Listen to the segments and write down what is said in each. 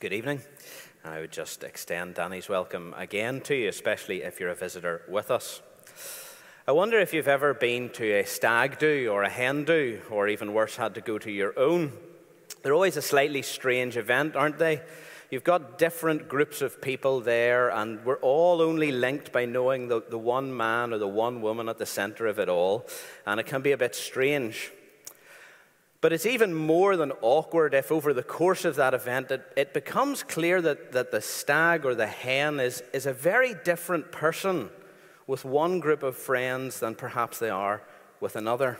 Good evening. I would just extend Danny's welcome again to you, especially if you're a visitor with us. I wonder if you've ever been to a stag do or a hen do, or even worse, had to go to your own. They're always a slightly strange event, aren't they? You've got different groups of people there, and we're all only linked by knowing the, the one man or the one woman at the center of it all, and it can be a bit strange. But it's even more than awkward if, over the course of that event, it, it becomes clear that, that the stag or the hen is, is a very different person with one group of friends than perhaps they are with another.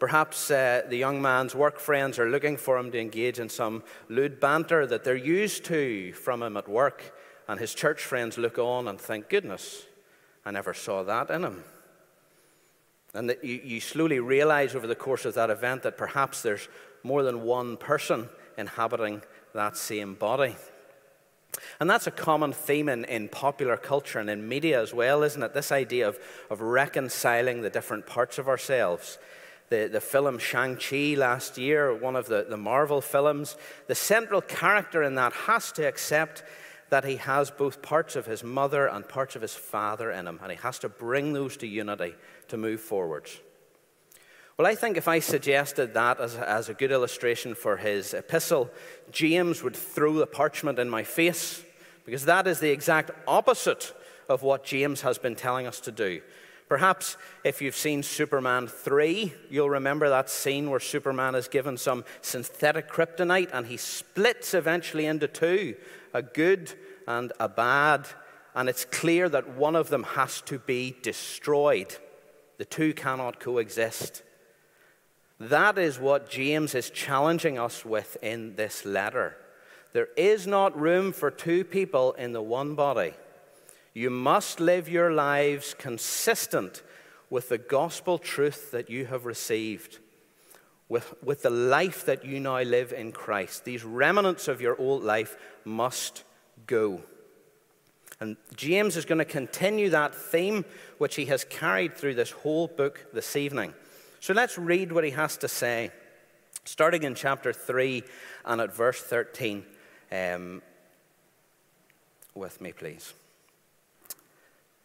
Perhaps uh, the young man's work friends are looking for him to engage in some lewd banter that they're used to from him at work, and his church friends look on and think, goodness, I never saw that in him. And that you, you slowly realize over the course of that event that perhaps there's more than one person inhabiting that same body. And that's a common theme in, in popular culture and in media as well, isn't it? This idea of, of reconciling the different parts of ourselves. The, the film Shang-Chi last year, one of the, the Marvel films, the central character in that has to accept that he has both parts of his mother and parts of his father in him, and he has to bring those to unity to move forwards. Well, I think if I suggested that as, as a good illustration for his epistle, James would throw the parchment in my face, because that is the exact opposite of what James has been telling us to do. Perhaps if you've seen Superman 3, you'll remember that scene where Superman is given some synthetic kryptonite and he splits eventually into two a good and a bad, and it's clear that one of them has to be destroyed. The two cannot coexist. That is what James is challenging us with in this letter. There is not room for two people in the one body. You must live your lives consistent with the gospel truth that you have received, with, with the life that you now live in Christ. These remnants of your old life must go. And James is going to continue that theme which he has carried through this whole book this evening. So let's read what he has to say, starting in chapter 3 and at verse 13. Um, with me, please.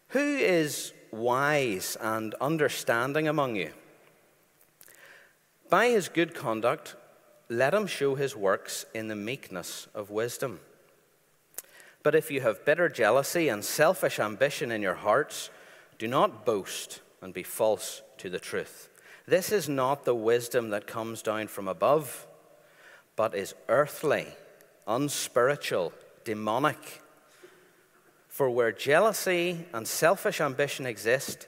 Who is wise and understanding among you? By his good conduct, let him show his works in the meekness of wisdom. But if you have bitter jealousy and selfish ambition in your hearts, do not boast and be false to the truth. This is not the wisdom that comes down from above, but is earthly, unspiritual, demonic. For where jealousy and selfish ambition exist,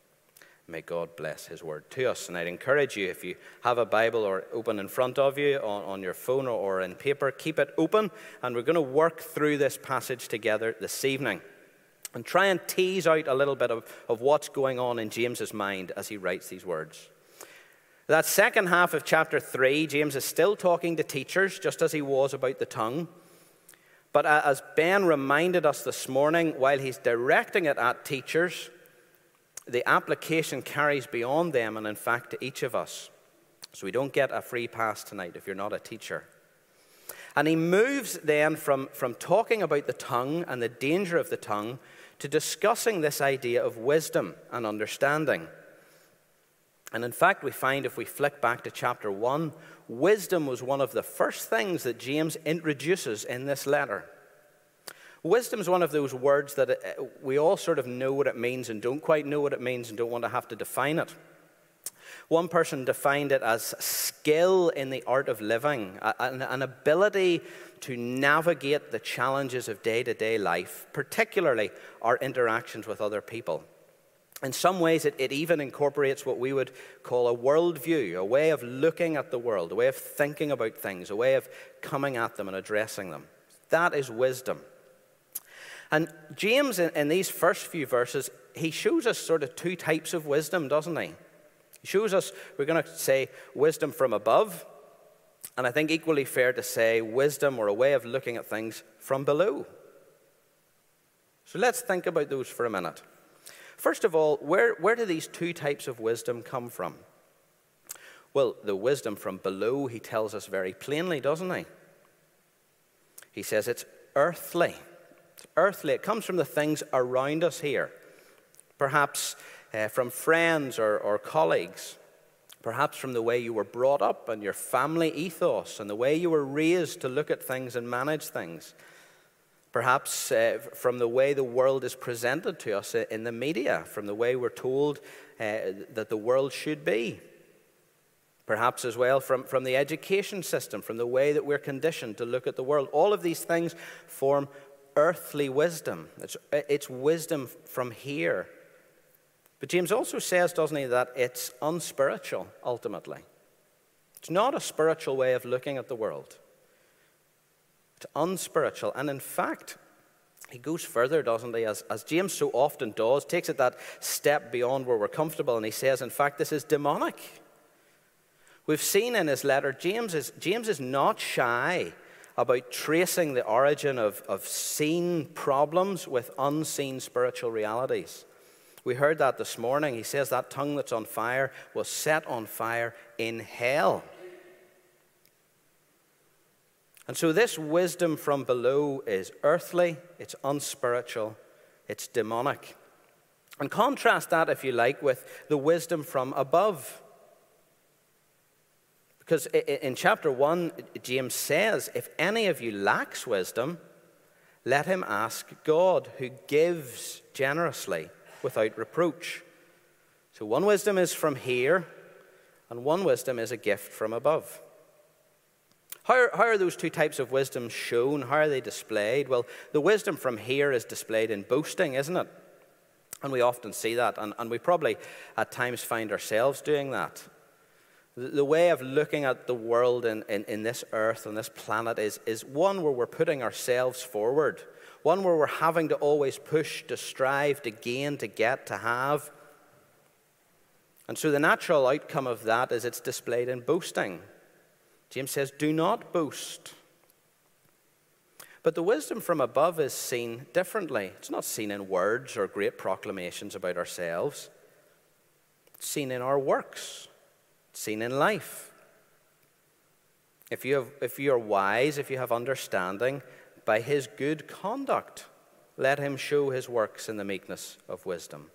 May God bless his word to us. And I'd encourage you, if you have a Bible or open in front of you on, on your phone or, or in paper, keep it open. And we're going to work through this passage together this evening and try and tease out a little bit of, of what's going on in James's mind as he writes these words. That second half of chapter 3, James is still talking to teachers, just as he was about the tongue. But as Ben reminded us this morning, while he's directing it at teachers, the application carries beyond them and, in fact, to each of us. So we don't get a free pass tonight if you're not a teacher. And he moves then from, from talking about the tongue and the danger of the tongue to discussing this idea of wisdom and understanding. And in fact, we find if we flick back to chapter 1, wisdom was one of the first things that James introduces in this letter. Wisdom is one of those words that uh, we all sort of know what it means and don't quite know what it means and don't want to have to define it. One person defined it as skill in the art of living, an, an ability to navigate the challenges of day to day life, particularly our interactions with other people. In some ways, it, it even incorporates what we would call a worldview, a way of looking at the world, a way of thinking about things, a way of coming at them and addressing them. That is wisdom. And James, in, in these first few verses, he shows us sort of two types of wisdom, doesn't he? He shows us, we're going to say, wisdom from above, and I think equally fair to say, wisdom or a way of looking at things from below. So let's think about those for a minute. First of all, where, where do these two types of wisdom come from? Well, the wisdom from below, he tells us very plainly, doesn't he? He says it's earthly. Earthly. It comes from the things around us here. Perhaps uh, from friends or, or colleagues. Perhaps from the way you were brought up and your family ethos and the way you were raised to look at things and manage things. Perhaps uh, from the way the world is presented to us in the media, from the way we're told uh, that the world should be. Perhaps as well from, from the education system, from the way that we're conditioned to look at the world. All of these things form earthly wisdom. It's, it's wisdom from here. But James also says, doesn't he, that it's unspiritual ultimately. It's not a spiritual way of looking at the world. It's unspiritual. And in fact, he goes further, doesn't he, as, as James so often does, takes it that step beyond where we're comfortable, and he says, in fact, this is demonic. We've seen in his letter, James is, James is not shy about tracing the origin of, of seen problems with unseen spiritual realities. We heard that this morning. He says that tongue that's on fire was set on fire in hell. And so, this wisdom from below is earthly, it's unspiritual, it's demonic. And contrast that, if you like, with the wisdom from above. Because in chapter 1, James says, If any of you lacks wisdom, let him ask God, who gives generously without reproach. So, one wisdom is from here, and one wisdom is a gift from above. How are, how are those two types of wisdom shown? How are they displayed? Well, the wisdom from here is displayed in boasting, isn't it? And we often see that, and, and we probably at times find ourselves doing that. The, way of looking at the world in, in, in this earth and this planet is, is one where we're putting ourselves forward, one where we're having to always push, to strive, to gain, to get, to have. And so the natural outcome of that is it's displayed in boasting. James says, Do not boast. But the wisdom from above is seen differently. It's not seen in words or great proclamations about ourselves, it's seen in our works, seen in life. If you, have, if you are wise, if you have understanding, by his good conduct, let him show his works in the meekness of wisdom.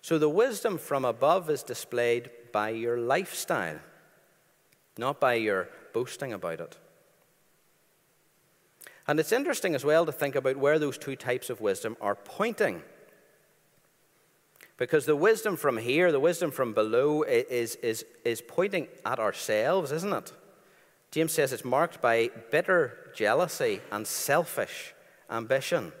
So the wisdom from above is displayed by your lifestyle not by your boasting about it. And it's interesting as well to think about where those two types of wisdom are pointing. Because the wisdom from here, the wisdom from below, is, is, is pointing at ourselves, isn't it? James says it's marked by bitter jealousy and selfish ambition.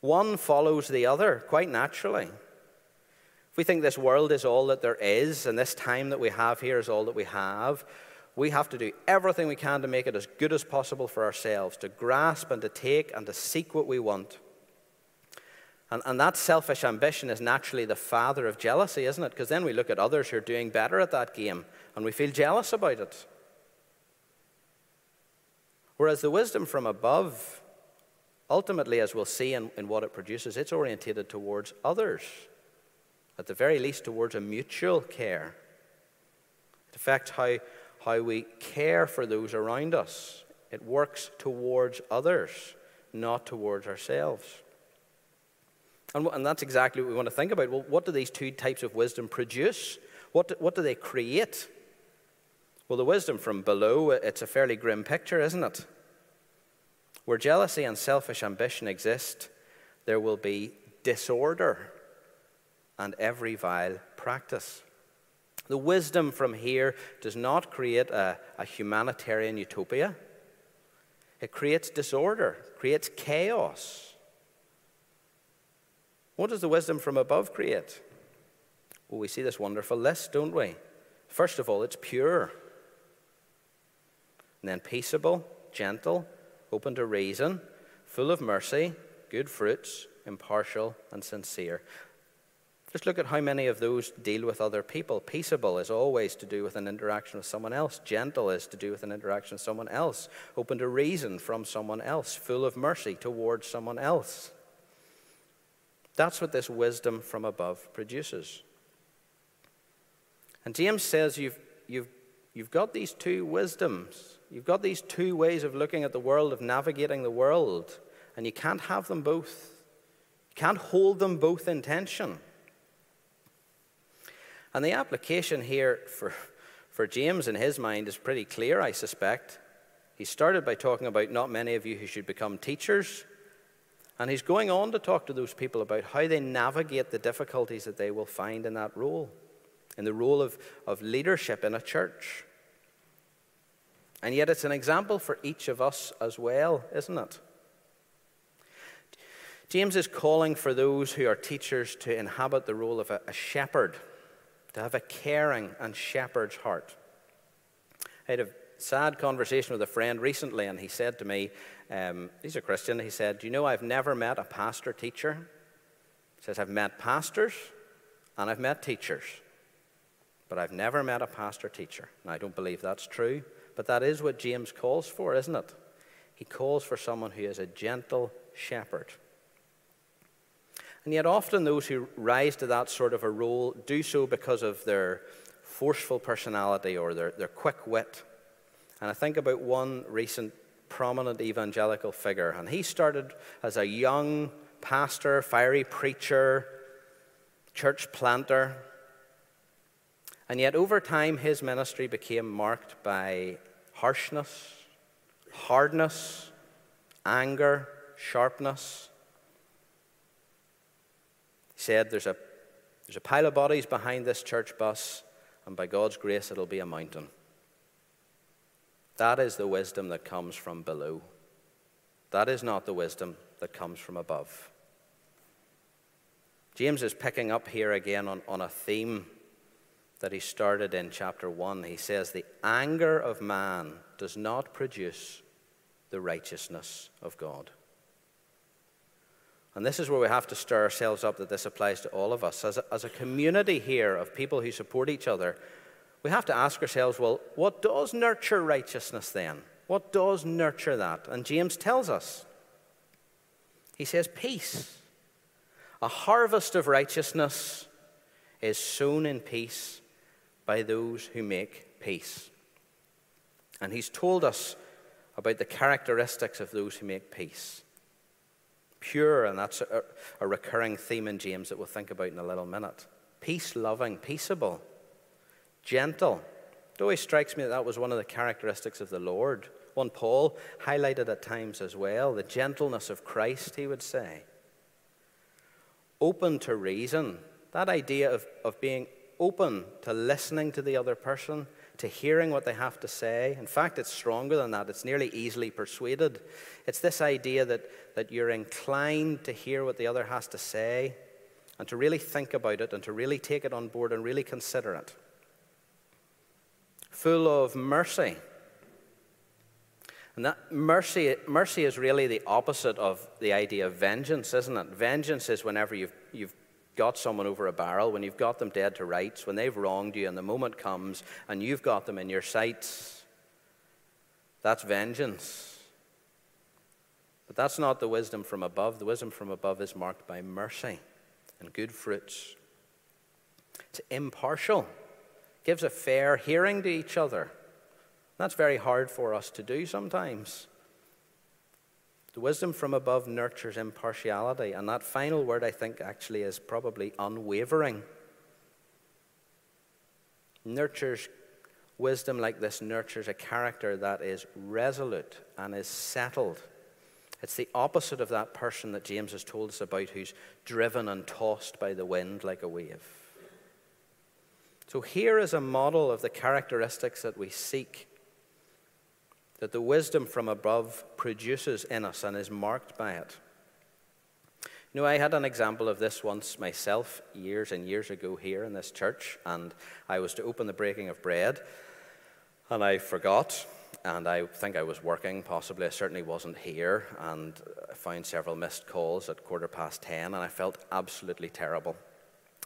One follows the other quite naturally. If we think this world is all that there is, and this time that we have here is all that we have, we have to do everything we can to make it as good as possible for ourselves, to grasp and to take and to seek what we want. And, and that selfish ambition is naturally the father of jealousy, isn't it? Because then we look at others who are doing better at that game and we feel jealous about it. Whereas the wisdom from above, ultimately, as we'll see in, in what it produces, it's orientated towards others at the very least towards a mutual care. It affects how, how we care for those around us. It works towards others, not towards ourselves. And, and that's exactly what we want to think about. Well, what do these two types of wisdom produce? What do, what do they create? Well, the wisdom from below, it's a fairly grim picture, isn't it? Where jealousy and selfish ambition exist, there will be disorder and every vile practice. The wisdom from here does not create a, a humanitarian utopia. It creates disorder, creates chaos. What does the wisdom from above create? Well, we see this wonderful list, don't we? First of all, it's pure. And then peaceable, gentle, open to reason, full of mercy, good fruits, impartial, and sincere. Just look at how many of those deal with other people. Peaceable is always to do with an interaction with someone else. Gentle is to do with an interaction with someone else. Open to reason from someone else. Full of mercy towards someone else. That's what this wisdom from above produces. And James says you've, you've, you've got these two wisdoms. You've got these two ways of looking at the world, of navigating the world, and you can't have them both. You can't hold them both in tension. And the application here for, for James in his mind is pretty clear, I suspect. He started by talking about not many of you who should become teachers. And he's going on to talk to those people about how they navigate the difficulties that they will find in that role, in the role of, of leadership in a church. And yet, it's an example for each of us as well, isn't it? James is calling for those who are teachers to inhabit the role of a, a shepherd to have a caring and shepherd's heart. I had a sad conversation with a friend recently, and he said to me, um, he's a Christian, he said, Do you know I've never met a pastor teacher? He says, I've met pastors and I've met teachers, but I've never met a pastor teacher. And I don't believe that's true, but that is what James calls for, isn't it? He calls for someone who is a gentle shepherd. And yet, often those who rise to that sort of a role do so because of their forceful personality or their, their quick wit. And I think about one recent prominent evangelical figure, and he started as a young pastor, fiery preacher, church planter. And yet, over time, his ministry became marked by harshness, hardness, anger, sharpness He said, there's a, there's a pile of bodies behind this church bus, and by God's grace, it'll be a mountain. That is the wisdom that comes from below. That is not the wisdom that comes from above. James is picking up here again on, on a theme that he started in chapter 1. He says, The anger of man does not produce the righteousness of God. And this is where we have to stir ourselves up that this applies to all of us. As a, as a community here of people who support each other, we have to ask ourselves well, what does nurture righteousness then? What does nurture that? And James tells us. He says, Peace. A harvest of righteousness is sown in peace by those who make peace. And he's told us about the characteristics of those who make peace pure, and that's a, a recurring theme in James that we'll think about in a little minute. Peace loving, peaceable, gentle. It always strikes me that that was one of the characteristics of the Lord. One Paul highlighted at times as well the gentleness of Christ, he would say. Open to reason. That idea of, of being open to listening to the other person, to hearing what they have to say. In fact, it's stronger than that. It's nearly easily persuaded. It's this idea that, that you're inclined to hear what the other has to say and to really think about it and to really take it on board and really consider it. Full of mercy. And that mercy, mercy is really the opposite of the idea of vengeance, isn't it? Vengeance is whenever you've, you've got someone over a barrel, when you've got them dead to rights, when they've wronged you and the moment comes and you've got them in your sights. That's vengeance. But that's not the wisdom from above. The wisdom from above is marked by mercy and good fruits. It's impartial, gives a fair hearing to each other. That's very hard for us to do sometimes. The wisdom from above nurtures impartiality, and that final word, I think, actually is probably unwavering. Nurtures wisdom like this, nurtures a character that is resolute and is settled. It's the opposite of that person that James has told us about who's driven and tossed by the wind like a wave. So, here is a model of the characteristics that we seek that the wisdom from above produces in us and is marked by it. You know, I had an example of this once myself years and years ago here in this church, and I was to open the breaking of bread, and I forgot, and I think I was working, possibly. I certainly wasn't here, and I found several missed calls at quarter past ten, and I felt absolutely terrible.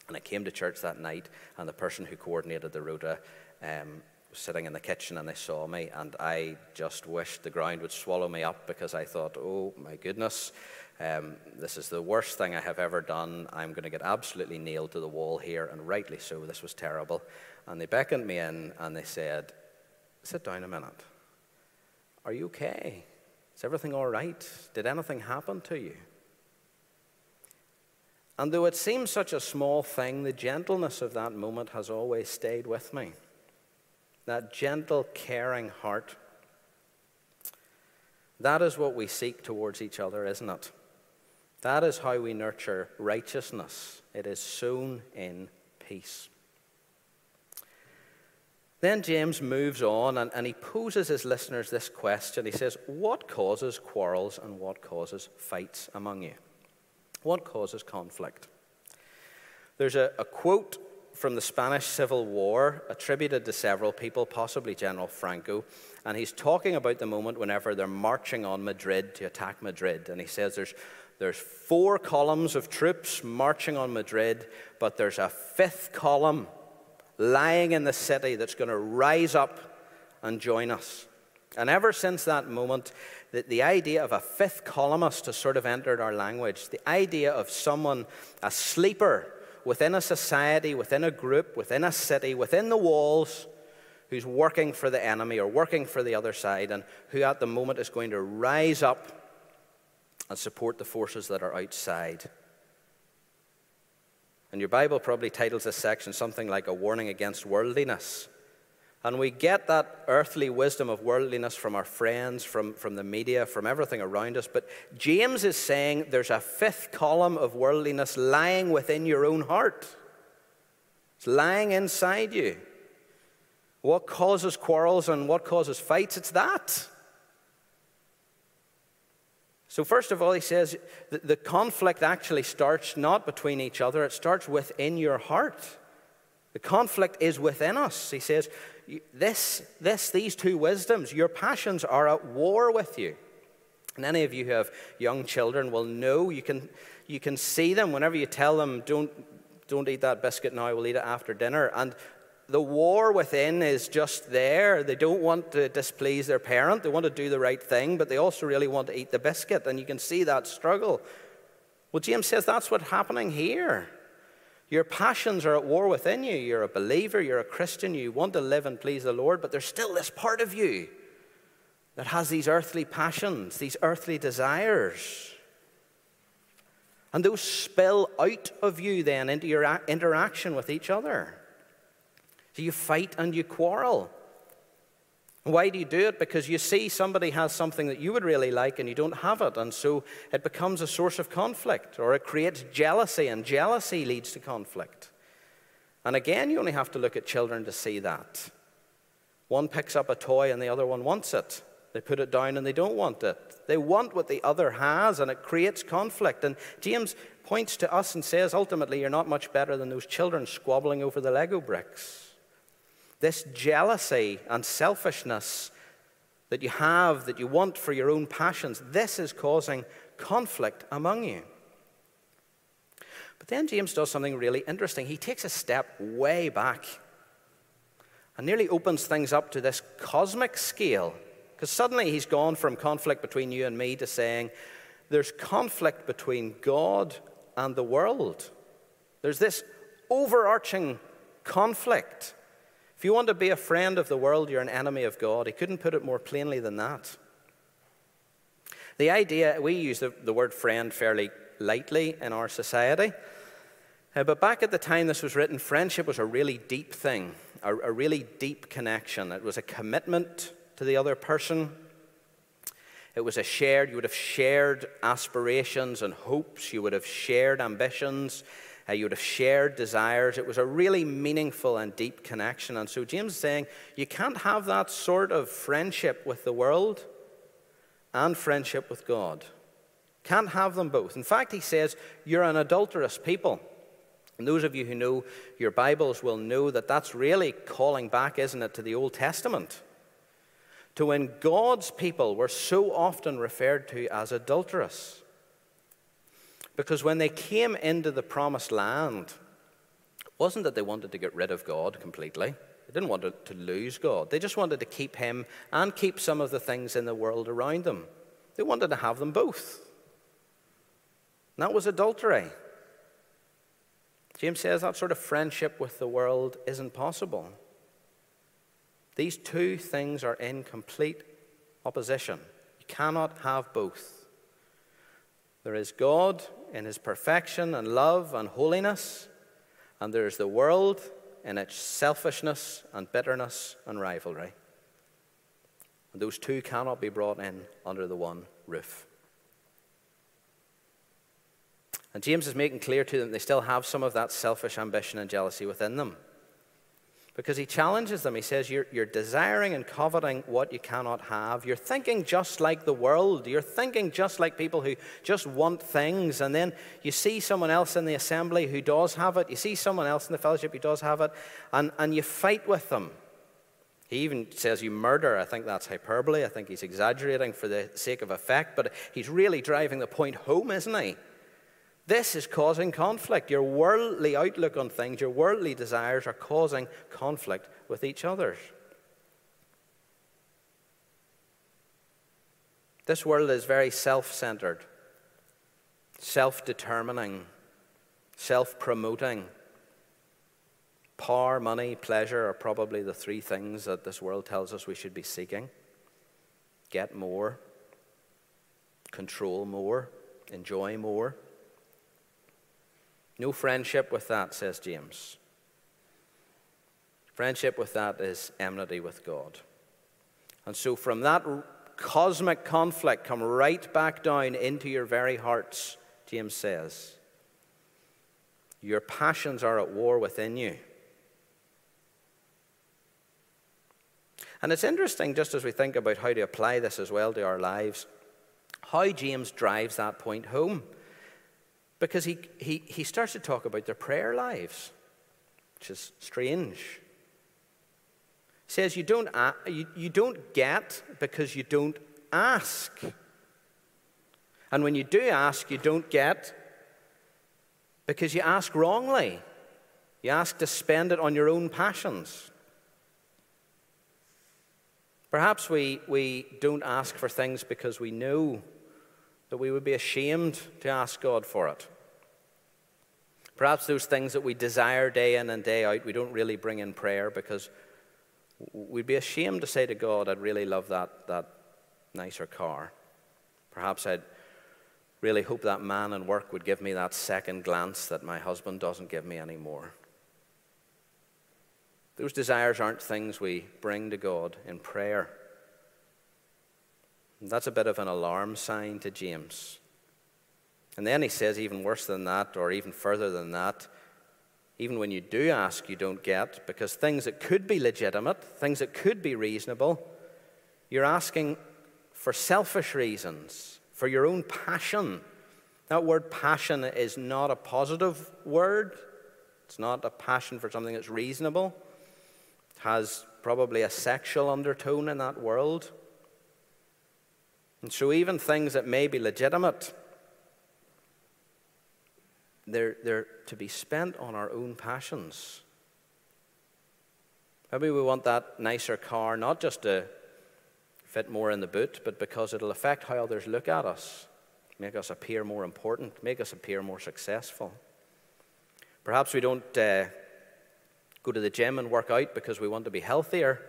And I came to church that night, and the person who coordinated the rota um, was sitting in the kitchen and they saw me, and I just wished the ground would swallow me up because I thought, oh my goodness, um, this is the worst thing I have ever done. I'm going to get absolutely nailed to the wall here, and rightly so. This was terrible. And they beckoned me in and they said, Sit down a minute. Are you okay? Is everything all right? Did anything happen to you? And though it seems such a small thing, the gentleness of that moment has always stayed with me that gentle, caring heart. That is what we seek towards each other, isn't it? That is how we nurture righteousness. It is sown in peace. Then James moves on and, and he poses his listeners this question. He says, What causes quarrels and what causes fights among you? What causes conflict? There's a, a quote from the Spanish Civil War, attributed to several people, possibly General Franco. And he's talking about the moment whenever they're marching on Madrid to attack Madrid. And he says there's, there's four columns of troops marching on Madrid, but there's a fifth column lying in the city that's going to rise up and join us. And ever since that moment, the, the idea of a fifth columnist has sort of entered our language. The idea of someone, a sleeper, within a society, within a group, within a city, within the walls, who's working for the enemy or working for the other side, and who at the moment is going to rise up and support the forces that are outside. And your Bible probably titles this section something like a warning against worldliness. And we get that earthly wisdom of worldliness from our friends, from, from the media, from everything around us. But James is saying there's a fifth column of worldliness lying within your own heart, it's lying inside you. What causes quarrels and what causes fights? It's that. So, first of all, he says the conflict actually starts not between each other, it starts within your heart. The conflict is within us. He says, this, this, these two wisdoms, your passions are at war with you. And any of you who have young children will know you can, you can see them whenever you tell them, don't, don't eat that biscuit now, we'll eat it after dinner. And the war within is just there. They don't want to displease their parent, they want to do the right thing, but they also really want to eat the biscuit. And you can see that struggle. Well, James says that's what's happening here. Your passions are at war within you. You're a believer, you're a Christian, you want to live and please the Lord, but there's still this part of you that has these earthly passions, these earthly desires. And those spill out of you then into your interaction with each other. So you fight and you quarrel. Why do you do it? Because you see somebody has something that you would really like and you don't have it. And so it becomes a source of conflict or it creates jealousy, and jealousy leads to conflict. And again, you only have to look at children to see that. One picks up a toy and the other one wants it. They put it down and they don't want it. They want what the other has, and it creates conflict. And James points to us and says, ultimately, you're not much better than those children squabbling over the Lego bricks. This jealousy and selfishness that you have, that you want for your own passions, this is causing conflict among you. But then James does something really interesting. He takes a step way back and nearly opens things up to this cosmic scale. Because suddenly he's gone from conflict between you and me to saying there's conflict between God and the world. There's this overarching conflict. If you want to be a friend of the world, you're an enemy of God. He couldn't put it more plainly than that. The idea, we use the, the word friend fairly lightly in our society. Uh, but back at the time this was written, friendship was a really deep thing, a, a really deep connection. It was a commitment to the other person. It was a shared, you would have shared aspirations and hopes, you would have shared ambitions, uh, you would have shared desires. It was a really meaningful and deep connection. And so James is saying you can't have that sort of friendship with the world and friendship with God. Can't have them both. In fact, he says you're an adulterous people. And those of you who know your Bibles will know that that's really calling back, isn't it, to the Old Testament? To when God's people were so often referred to as adulterous. Because when they came into the promised land, it wasn't that they wanted to get rid of God completely. They didn't want to lose God. They just wanted to keep Him and keep some of the things in the world around them. They wanted to have them both. And that was adultery. James says that sort of friendship with the world isn't possible. These two things are in complete opposition. You cannot have both. There is God in his perfection and love and holiness, and there is the world in its selfishness and bitterness and rivalry. And those two cannot be brought in under the one roof. And James is making clear to them they still have some of that selfish ambition and jealousy within them. Because he challenges them. He says, you're, you're, desiring and coveting what you cannot have. You're thinking just like the world. You're thinking just like people who just want things. And then you see someone else in the assembly who does have it. You see someone else in the fellowship who does have it. And, and you fight with them. He even says you murder. I think that's hyperbole. I think he's exaggerating for the sake of effect. But he's really driving the point home, isn't he? This is causing conflict. Your worldly outlook on things, your worldly desires are causing conflict with each other. This world is very self centered, self determining, self promoting. Power, money, pleasure are probably the three things that this world tells us we should be seeking. Get more, control more, enjoy more. No friendship with that, says James. Friendship with that is enmity with God. And so, from that cosmic conflict, come right back down into your very hearts, James says. Your passions are at war within you. And it's interesting, just as we think about how to apply this as well to our lives, how James drives that point home. Because he, he, he starts to talk about their prayer lives, which is strange. He says, you don't, you, you don't get because you don't ask. And when you do ask, you don't get because you ask wrongly. You ask to spend it on your own passions. Perhaps we, we don't ask for things because we know that we would be ashamed to ask God for it. Perhaps those things that we desire day in and day out, we don't really bring in prayer because we'd be ashamed to say to God, I'd really love that, that nicer car. Perhaps I'd really hope that man in work would give me that second glance that my husband doesn't give me anymore. Those desires aren't things we bring to God in prayer. That's a bit of an alarm sign to James. And then he says, even worse than that, or even further than that, Even when you do ask, you don't get, because things that could be legitimate, things that could be reasonable, you're asking for selfish reasons, for your own passion. That word passion is not a positive word. It's not a passion for something that's reasonable. It has probably a sexual undertone in that world. And so, even things that may be legitimate, they're, they're to be spent on our own passions. Maybe we want that nicer car not just to fit more in the boot, but because it'll affect how others look at us, make us appear more important, make us appear more successful. Perhaps we don't uh, go to the gym and work out because we want to be healthier,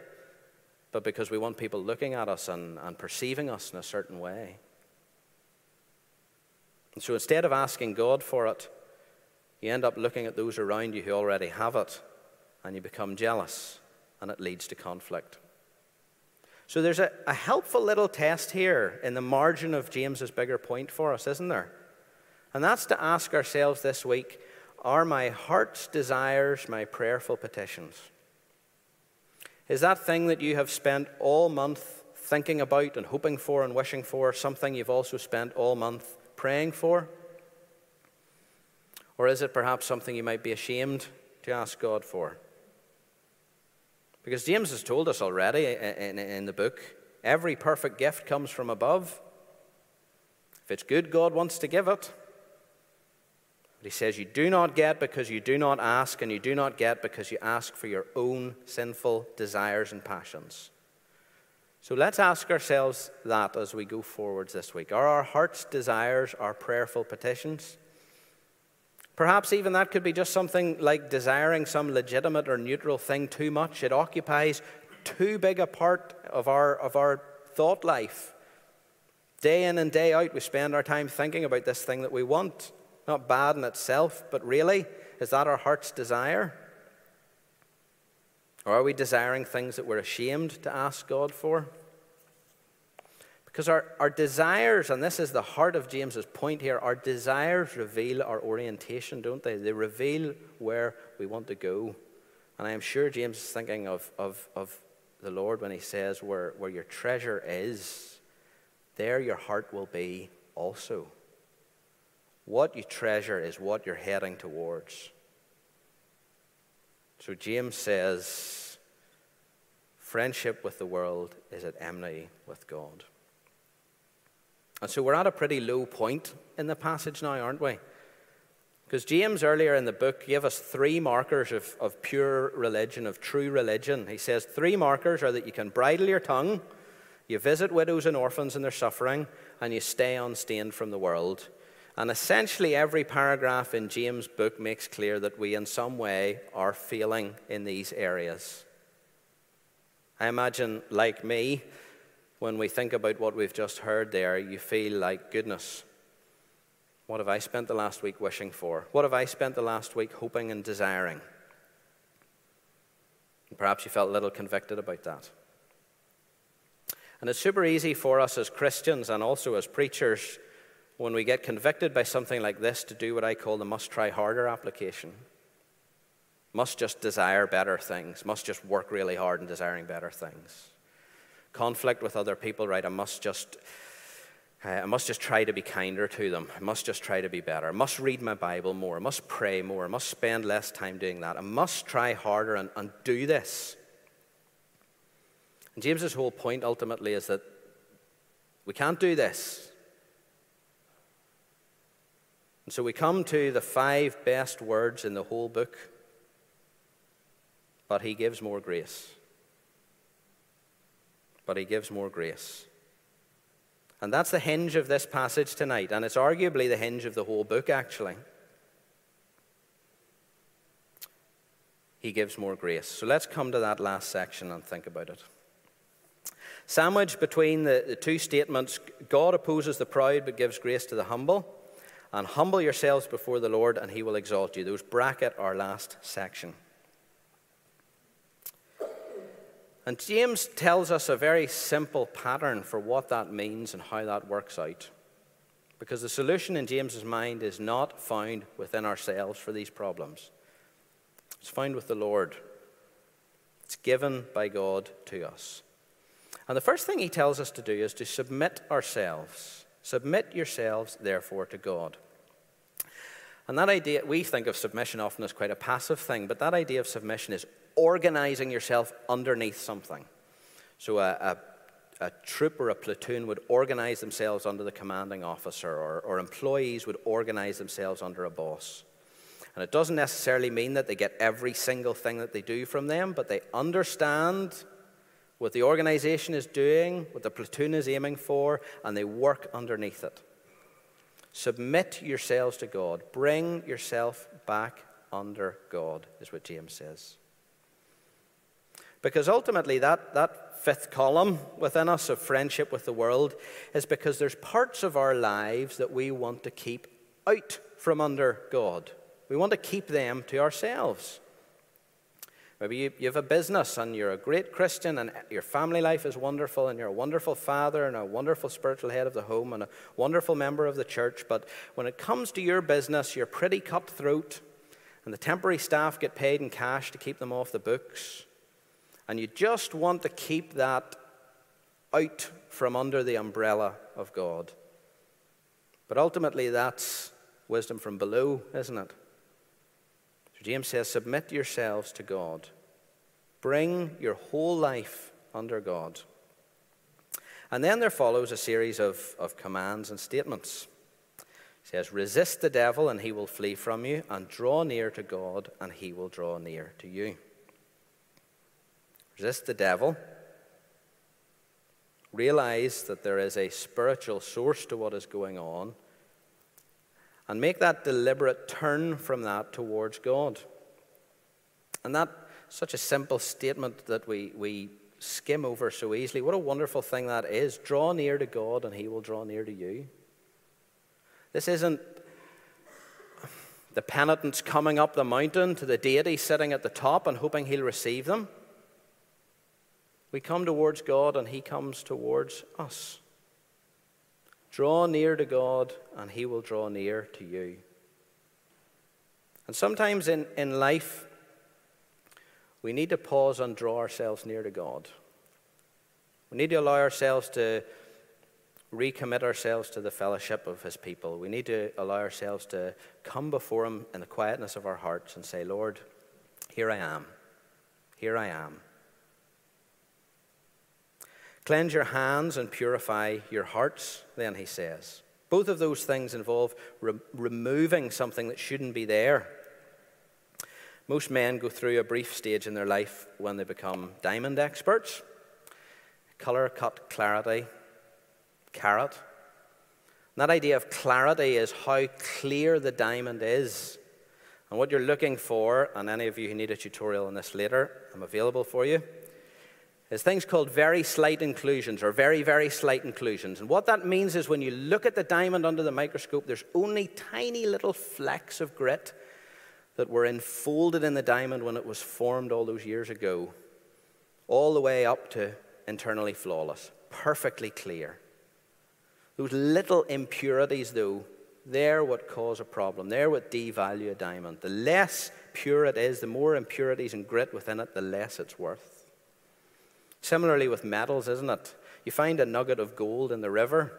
but because we want people looking at us and, and perceiving us in a certain way. And so instead of asking God for it, you end up looking at those around you who already have it, and you become jealous, and it leads to conflict. So there's a, a helpful little test here in the margin of James's bigger point for us, isn't there? And that's to ask ourselves this week are my heart's desires my prayerful petitions? Is that thing that you have spent all month thinking about and hoping for and wishing for something you've also spent all month praying for? Or is it perhaps something you might be ashamed to ask God for? Because James has told us already in, the book every perfect gift comes from above. If it's good, God wants to give it. But he says, You do not get because you do not ask, and you do not get because you ask for your own sinful desires and passions. So let's ask ourselves that as we go forwards this week. Are our heart's desires our prayerful petitions? Perhaps even that could be just something like desiring some legitimate or neutral thing too much. It occupies too big a part of our, of our thought life. Day in and day out, we spend our time thinking about this thing that we want. Not bad in itself, but really, is that our heart's desire? Or are we desiring things that we're ashamed to ask God for? Because our, our desires, and this is the heart of James's point here, our desires reveal our orientation, don't they? They reveal where we want to go. And I am sure James is thinking of, of, of the Lord when he says, where, where your treasure is, there your heart will be also. What you treasure is what you're heading towards. So James says, friendship with the world is at enmity with God. And so we're at a pretty low point in the passage now, aren't we? Because James earlier in the book gave us three markers of, of pure religion, of true religion. He says three markers are that you can bridle your tongue, you visit widows and orphans in their suffering, and you stay unstained from the world. And essentially, every paragraph in James' book makes clear that we, in some way, are failing in these areas. I imagine, like me, when we think about what we've just heard there, you feel like, goodness, what have I spent the last week wishing for? What have I spent the last week hoping and desiring? And perhaps you felt a little convicted about that. And it's super easy for us as Christians and also as preachers when we get convicted by something like this to do what I call the must try harder application. Must just desire better things, must just work really hard in desiring better things conflict with other people, right, I must just. Uh, I must just try to be kinder to them. I must just try to be better. I must read my Bible more. I must pray more. I must spend less time doing that. I must try harder and, and do this. And James's whole point ultimately is that we can't do this. And so we come to the five best words in the whole book, but he gives more grace but he gives more grace. And that's the hinge of this passage tonight, and it's arguably the hinge of the whole book, actually. He gives more grace. So let's come to that last section and think about it. Sandwiched between the, the two statements God opposes the proud but gives grace to the humble, and humble yourselves before the Lord and he will exalt you. Those bracket our last section. And James tells us a very simple pattern for what that means and how that works out. Because the solution in James's mind is not found within ourselves for these problems. It's found with the Lord. It's given by God to us. And the first thing he tells us to do is to submit ourselves. Submit yourselves, therefore, to God. And that idea, we think of submission often as quite a passive thing, but that idea of submission is organizing yourself underneath something. So a, a, a troop or a platoon would organize themselves under the commanding officer, or, or employees would organize themselves under a boss. And it doesn't necessarily mean that they get every single thing that they do from them, but they understand what the organization is doing, what the platoon is aiming for, and they work underneath it. Submit yourselves to God. Bring yourself back under God, is what James says. Because ultimately, that, that fifth column within us of friendship with the world is because there's parts of our lives that we want to keep out from under God. We want to keep them to ourselves. Maybe you, you have a business and you're a great Christian and your family life is wonderful and you're a wonderful father and a wonderful spiritual head of the home and a wonderful member of the church. But when it comes to your business, you're pretty cutthroat and the temporary staff get paid in cash to keep them off the books. And you just want to keep that out from under the umbrella of God. But ultimately, that's wisdom from below, isn't it? So James says, Submit yourselves to God. Bring your whole life under God. And then there follows a series of, of commands and statements. He says, Resist the devil, and he will flee from you, and draw near to God, and he will draw near to you. Resist the devil. Realize that there is a spiritual source to what is going on and make that deliberate turn from that towards God. And that such a simple statement that we, we skim over so easily. What a wonderful thing that is. Draw near to God and he will draw near to you. This isn't the penitents coming up the mountain to the deity sitting at the top and hoping he'll receive them. We come towards God and he comes towards us. Draw near to God, and He will draw near to you. And sometimes in, in life, we need to pause and draw ourselves near to God. We need to allow ourselves to recommit ourselves to the fellowship of His people. We need to allow ourselves to come before Him in the quietness of our hearts and say, Lord, here I am. Here I am. Cleanse your hands and purify your hearts, then he says. Both of those things involve re- removing something that shouldn't be there. Most men go through a brief stage in their life when they become diamond experts. Color, cut, clarity, carat. And that idea of clarity is how clear the diamond is. And what you're looking for, and any of you who need a tutorial on this later, I'm available for you is things called very slight inclusions or very, very slight inclusions. And what that means is when you look at the diamond under the microscope, there's only tiny little flecks of grit that were enfolded in the diamond when it was formed all those years ago, all the way up to internally flawless, perfectly clear. Those little impurities, though, they're what cause a problem. They're what devalue a diamond. The less pure it is, the more impurities and grit within it, the less it's worth. Similarly with metals, isn't it? You find a nugget of gold in the river,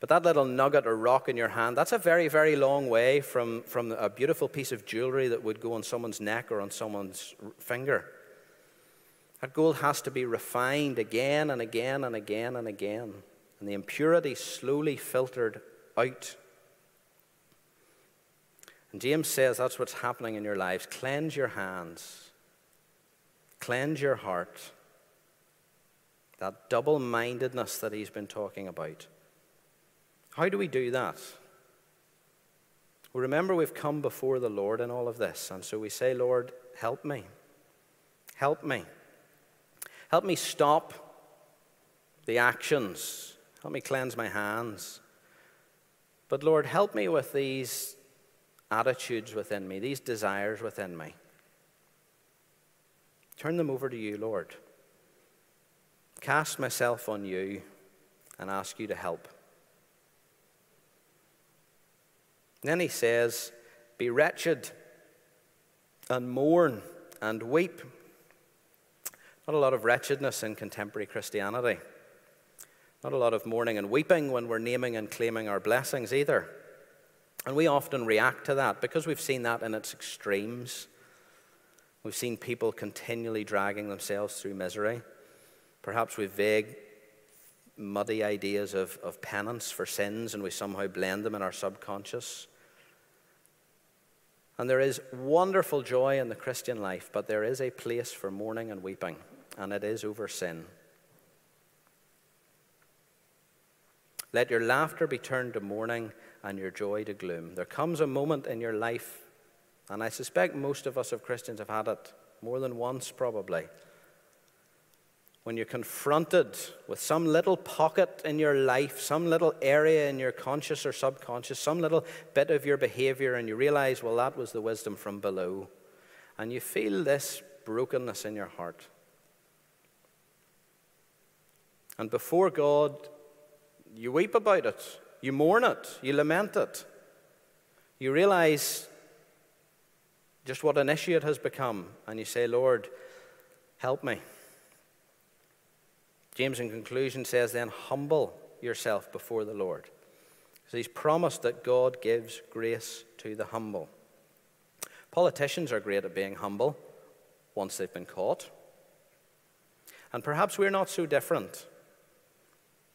but that little nugget or rock in your hand, that's a very, very long way from, from a beautiful piece of jewelry that would go on someone's neck or on someone's finger. That gold has to be refined again and again and again and again, and the impurity slowly filtered out. And James says that's what's happening in your lives. Cleanse your hands, cleanse your heart that double mindedness that he's been talking about. How do we do that? Well, remember, we've come before the Lord in all of this, and so we say, Lord, help me. Help me. Help me stop the actions. Help me cleanse my hands. But Lord, help me with these attitudes within me, these desires within me. Turn them over to you, Lord cast myself on you and ask you to help. Then he says, Be wretched. and mourn and weep. Not a lot of wretchedness in contemporary Christianity. Not a lot of mourning and weeping when we're naming and claiming our blessings either. And we often react to that because we've seen that in its extremes. We've seen people continually dragging themselves through misery. Perhaps with vague, muddy ideas of, of penance for sins, and we somehow blend them in our subconscious. And there is wonderful joy in the Christian life, but there is a place for mourning and weeping, and it is over sin. Let your laughter be turned to mourning and your joy to gloom. There comes a moment in your life, and I suspect most of us as Christians have had it more than once probably, when you're confronted with some little pocket in your life, some little area in your conscious or subconscious, some little bit of your behavior, and you realize, well, that was the wisdom from below. And you feel this brokenness in your heart. And before God, you weep about it, you mourn it, you lament it. You realize just what an issue it has become, and you say, Lord, help me. James, in conclusion, says, then humble yourself before the Lord. So he's promised that God gives grace to the humble. Politicians are great at being humble once they've been caught. And perhaps we're not so different.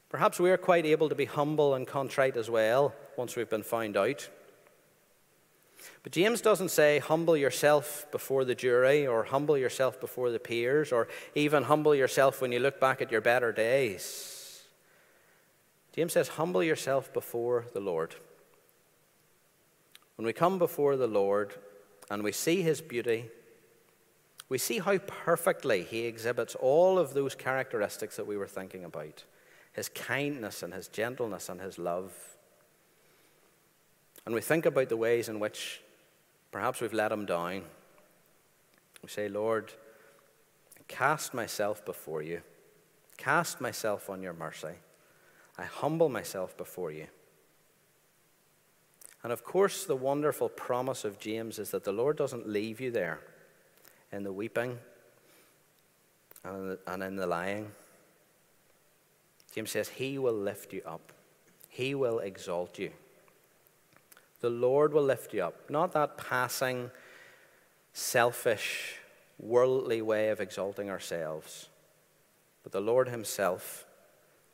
Perhaps we're quite able to be humble and contrite as well once we've been found out. But James doesn't say, humble yourself before the jury, or humble yourself before the peers, or even humble yourself when you look back at your better days. James says, humble yourself before the Lord. When we come before the Lord and we see his beauty, we see how perfectly he exhibits all of those characteristics that we were thinking about his kindness and his gentleness and his love. And we think about the ways in which perhaps we've let him down. We say, Lord, cast myself before you, cast myself on your mercy. I humble myself before you. And of course, the wonderful promise of James is that the Lord doesn't leave you there in the weeping and in the lying. James says, He will lift you up, He will exalt you. The Lord will lift you up. Not that passing, selfish, worldly way of exalting ourselves, but the Lord Himself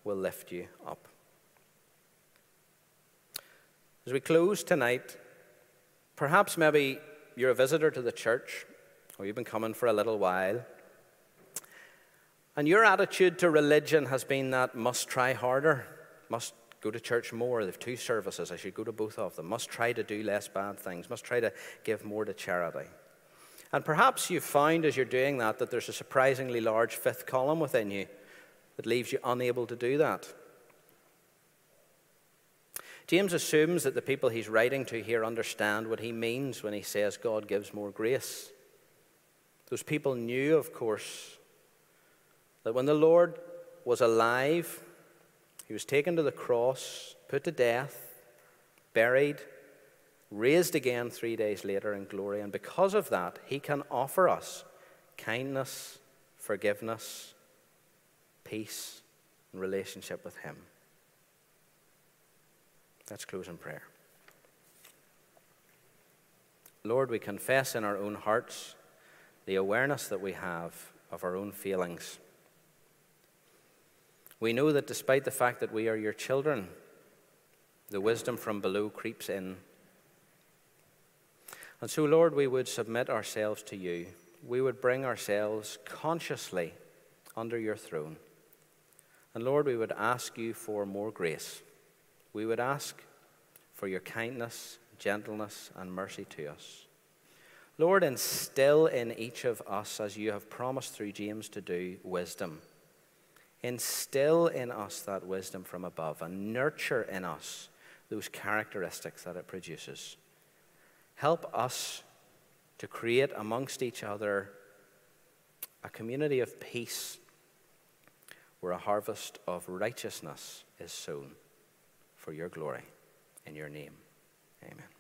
will lift you up. As we close tonight, perhaps maybe you're a visitor to the church, or you've been coming for a little while, and your attitude to religion has been that must try harder, must go to church more. They have two services. I should go to both of them. Must try to do less bad things. Must try to give more to charity. And perhaps you've found as you're doing that that there's a surprisingly large fifth column within you that leaves you unable to do that. James assumes that the people he's writing to here understand what he means when he says God gives more grace. Those people knew, of course, that when the Lord was alive, he was taken to the cross, put to death, buried, raised again three days later in glory. And because of that, he can offer us kindness, forgiveness, peace, and relationship with him. Let's close in prayer. Lord, we confess in our own hearts the awareness that we have of our own feelings. We know that despite the fact that we are your children, the wisdom from below creeps in. And so, Lord, we would submit ourselves to you. We would bring ourselves consciously under your throne. And Lord, we would ask you for more grace. We would ask for your kindness, gentleness, and mercy to us. Lord, instill in each of us, as you have promised through James to do, wisdom. Instill in us that wisdom from above and nurture in us those characteristics that it produces. Help us to create amongst each other a community of peace where a harvest of righteousness is sown for your glory. In your name, amen.